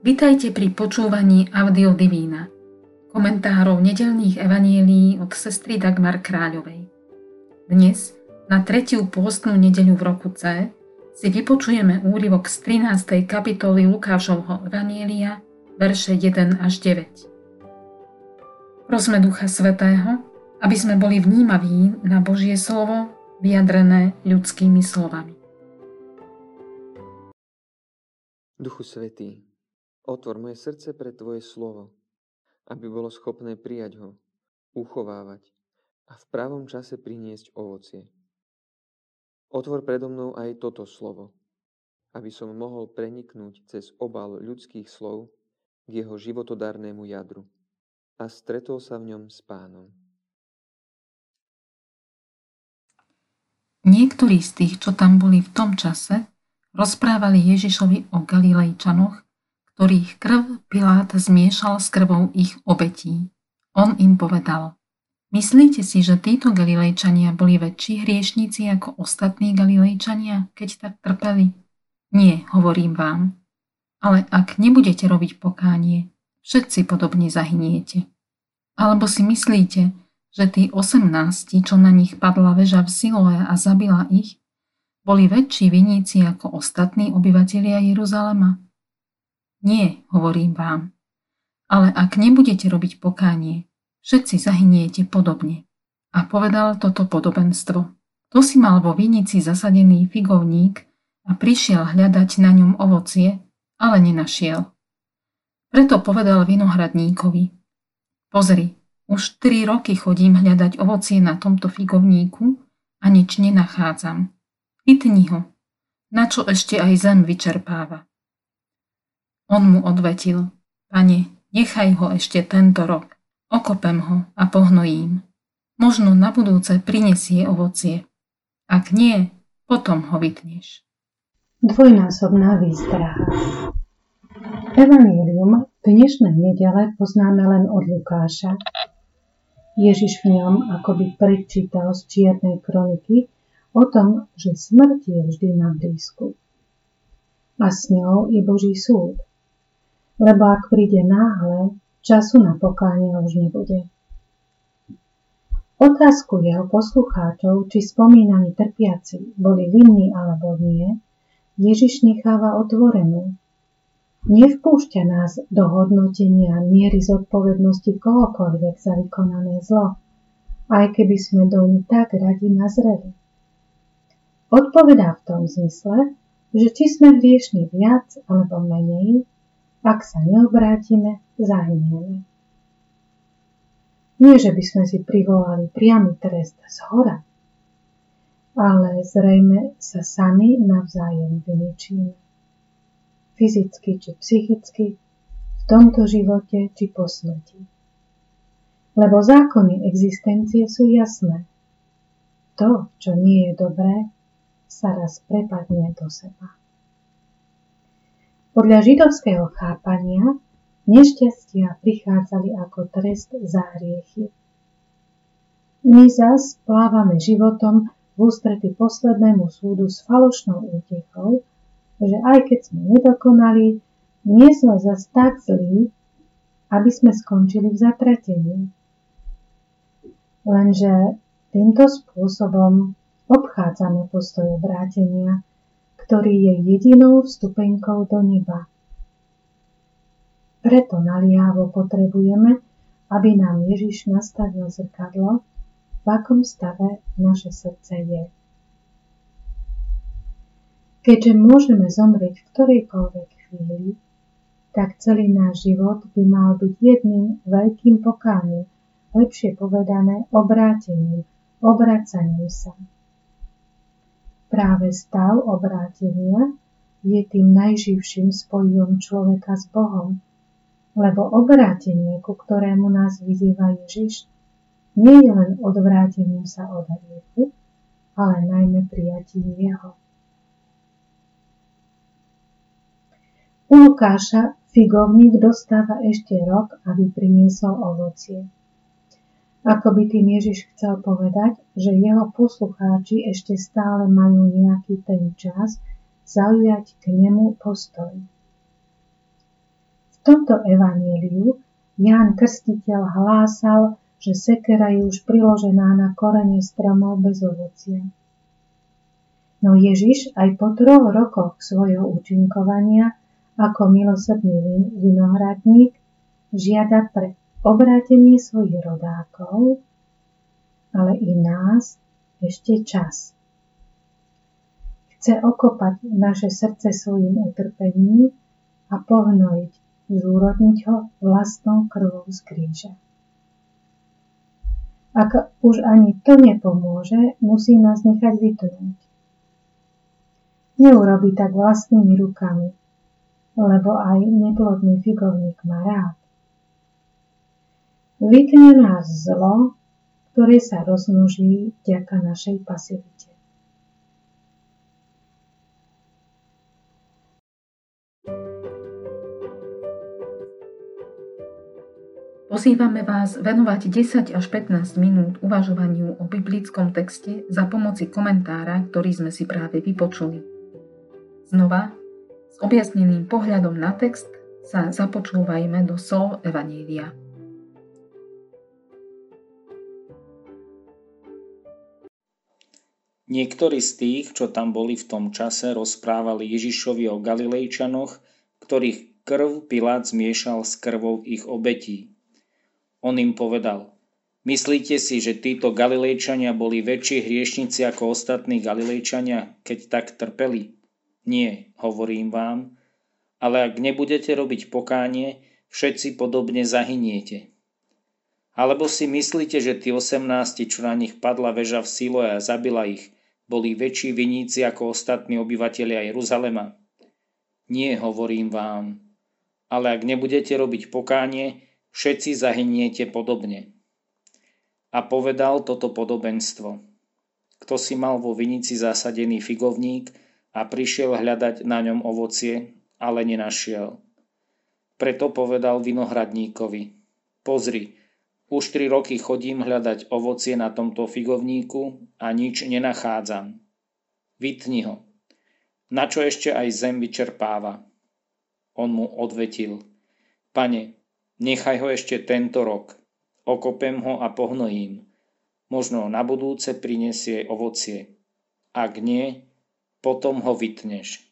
Vitajte pri počúvaní Audio Divína, komentárov nedelných evanielí od sestry Dagmar Kráľovej. Dnes, na tretiu pôstnu nedeľu v roku C, si vypočujeme úryvok z 13. kapitoly Lukášovho evanielia, verše 1 až 9. Prosme Ducha Svetého, aby sme boli vnímaví na Božie slovo, vyjadrené ľudskými slovami. Duchu Svetý, otvor moje srdce pre Tvoje slovo, aby bolo schopné prijať ho, uchovávať a v pravom čase priniesť ovocie. Otvor predo mnou aj toto slovo, aby som mohol preniknúť cez obal ľudských slov k jeho životodárnemu jadru a stretol sa v ňom s pánom. Niektorí z tých, čo tam boli v tom čase, Rozprávali Ježišovi o Galilejčanoch, ktorých krv Pilát zmiešal s krvou ich obetí. On im povedal, myslíte si, že títo Galilejčania boli väčší hriešníci ako ostatní Galilejčania, keď tak trpeli? Nie, hovorím vám. Ale ak nebudete robiť pokánie, všetci podobne zahyniete. Alebo si myslíte, že tí osemnácti, čo na nich padla väža v Siloe a zabila ich, boli väčší viníci ako ostatní obyvatelia Jeruzalema? Nie, hovorím vám. Ale ak nebudete robiť pokánie, všetci zahyniete podobne. A povedal toto podobenstvo. To si mal vo vinici zasadený figovník a prišiel hľadať na ňom ovocie, ale nenašiel. Preto povedal vinohradníkovi. Pozri, už tri roky chodím hľadať ovocie na tomto figovníku a nič nenachádzam. Chytni ho, na čo ešte aj zem vyčerpáva. On mu odvetil, pane, nechaj ho ešte tento rok, okopem ho a pohnojím. Možno na budúce prinesie ovocie. Ak nie, potom ho vytneš. Dvojnásobná výstraha Evangelium dnešnej nedele poznáme len od Lukáša. Ježiš v ňom akoby prečítal z čiernej kroniky o tom, že smrť je vždy na blízku. A s ňou i Boží súd. Lebo ak príde náhle, času na pokánie už nebude. Otázku jeho poslucháčov, či spomínaní trpiaci boli vinní alebo nie, Ježiš necháva otvorenú. Nevpúšťa nás do hodnotenia miery zodpovednosti kohokoľvek za vykonané zlo, aj keby sme doň tak radi nazreli. Odpovedá v tom zmysle, že či sme hriešni viac alebo menej, ak sa neobrátime, zahynieme. Nie, že by sme si privolali priamy trest z hora, ale zrejme sa sami navzájom vyničíme. Fyzicky či psychicky, v tomto živote či po smrti. Lebo zákony existencie sú jasné. To, čo nie je dobré, sa raz prepadne do seba. Podľa židovského chápania nešťastia prichádzali ako trest za hriechy. My zas plávame životom v ústrety poslednému súdu s falošnou útechou, že aj keď sme nedokonali, nie sme zas tak zlí, aby sme skončili v zatratení. Lenže týmto spôsobom obchádzame postoj obrátenia, ktorý je jedinou vstupenkou do neba. Preto naliavo potrebujeme, aby nám Ježiš nastavil zrkadlo, v akom stave naše srdce je. Keďže môžeme zomrieť v ktorejkoľvek chvíli, tak celý náš život by mal byť jedným veľkým pokáním, lepšie povedané obrátením, obracaním sa. Práve stav obrátenia je tým najživším spojivom človeka s Bohom, lebo obrátenie, ku ktorému nás vyzýva Ježiš, nie je len odvrátením sa od hriechu, ale najmä prijatím Jeho. U Lukáša figovník dostáva ešte rok, aby priniesol ovocie. Ako by tým Ježiš chcel povedať, že jeho poslucháči ešte stále majú nejaký ten čas zaujať k nemu postoj. tomto evaníliu Ján Krstiteľ hlásal, že sekera je už priložená na korene stromov bez ovocia. No Ježiš aj po troch rokoch svojho účinkovania ako milosrdný vinohradník žiada pre obrátenie svojich rodákov, ale i nás ešte čas. Chce okopať naše srdce svojim utrpením a pohnojiť, zúrodniť ho vlastnou krvou z kríža. Ak už ani to nepomôže, musí nás nechať vytrhnúť. Neurobi tak vlastnými rukami, lebo aj neplodný figovník má rád. Vytne nás zlo, ktoré sa rozmnoží vďaka našej pasivite. Pozývame vás venovať 10 až 15 minút uvažovaniu o biblickom texte za pomoci komentára, ktorý sme si práve vypočuli. Znova, s objasneným pohľadom na text sa započúvajme do slov Evanília. Niektorí z tých, čo tam boli v tom čase, rozprávali Ježišovi o Galilejčanoch, ktorých krv Pilát zmiešal s krvou ich obetí. On im povedal, myslíte si, že títo Galilejčania boli väčší hriešnici ako ostatní Galilejčania, keď tak trpeli? Nie, hovorím vám, ale ak nebudete robiť pokánie, všetci podobne zahyniete. Alebo si myslíte, že tí 18, čo na nich padla väža v Siloe a zabila ich, boli väčší viníci ako ostatní obyvatelia Jeruzalema? Nie, hovorím vám. Ale ak nebudete robiť pokánie, všetci zahyniete podobne. A povedal toto podobenstvo. Kto si mal vo vinici zasadený figovník, a prišiel hľadať na ňom ovocie, ale nenašiel. Preto povedal vinohradníkovi, pozri, už tri roky chodím hľadať ovocie na tomto figovníku a nič nenachádzam. Vytni ho. Na čo ešte aj zem vyčerpáva? On mu odvetil, pane, nechaj ho ešte tento rok, okopem ho a pohnojím. Možno na budúce prinesie ovocie. Ak nie, potom ho vytneš.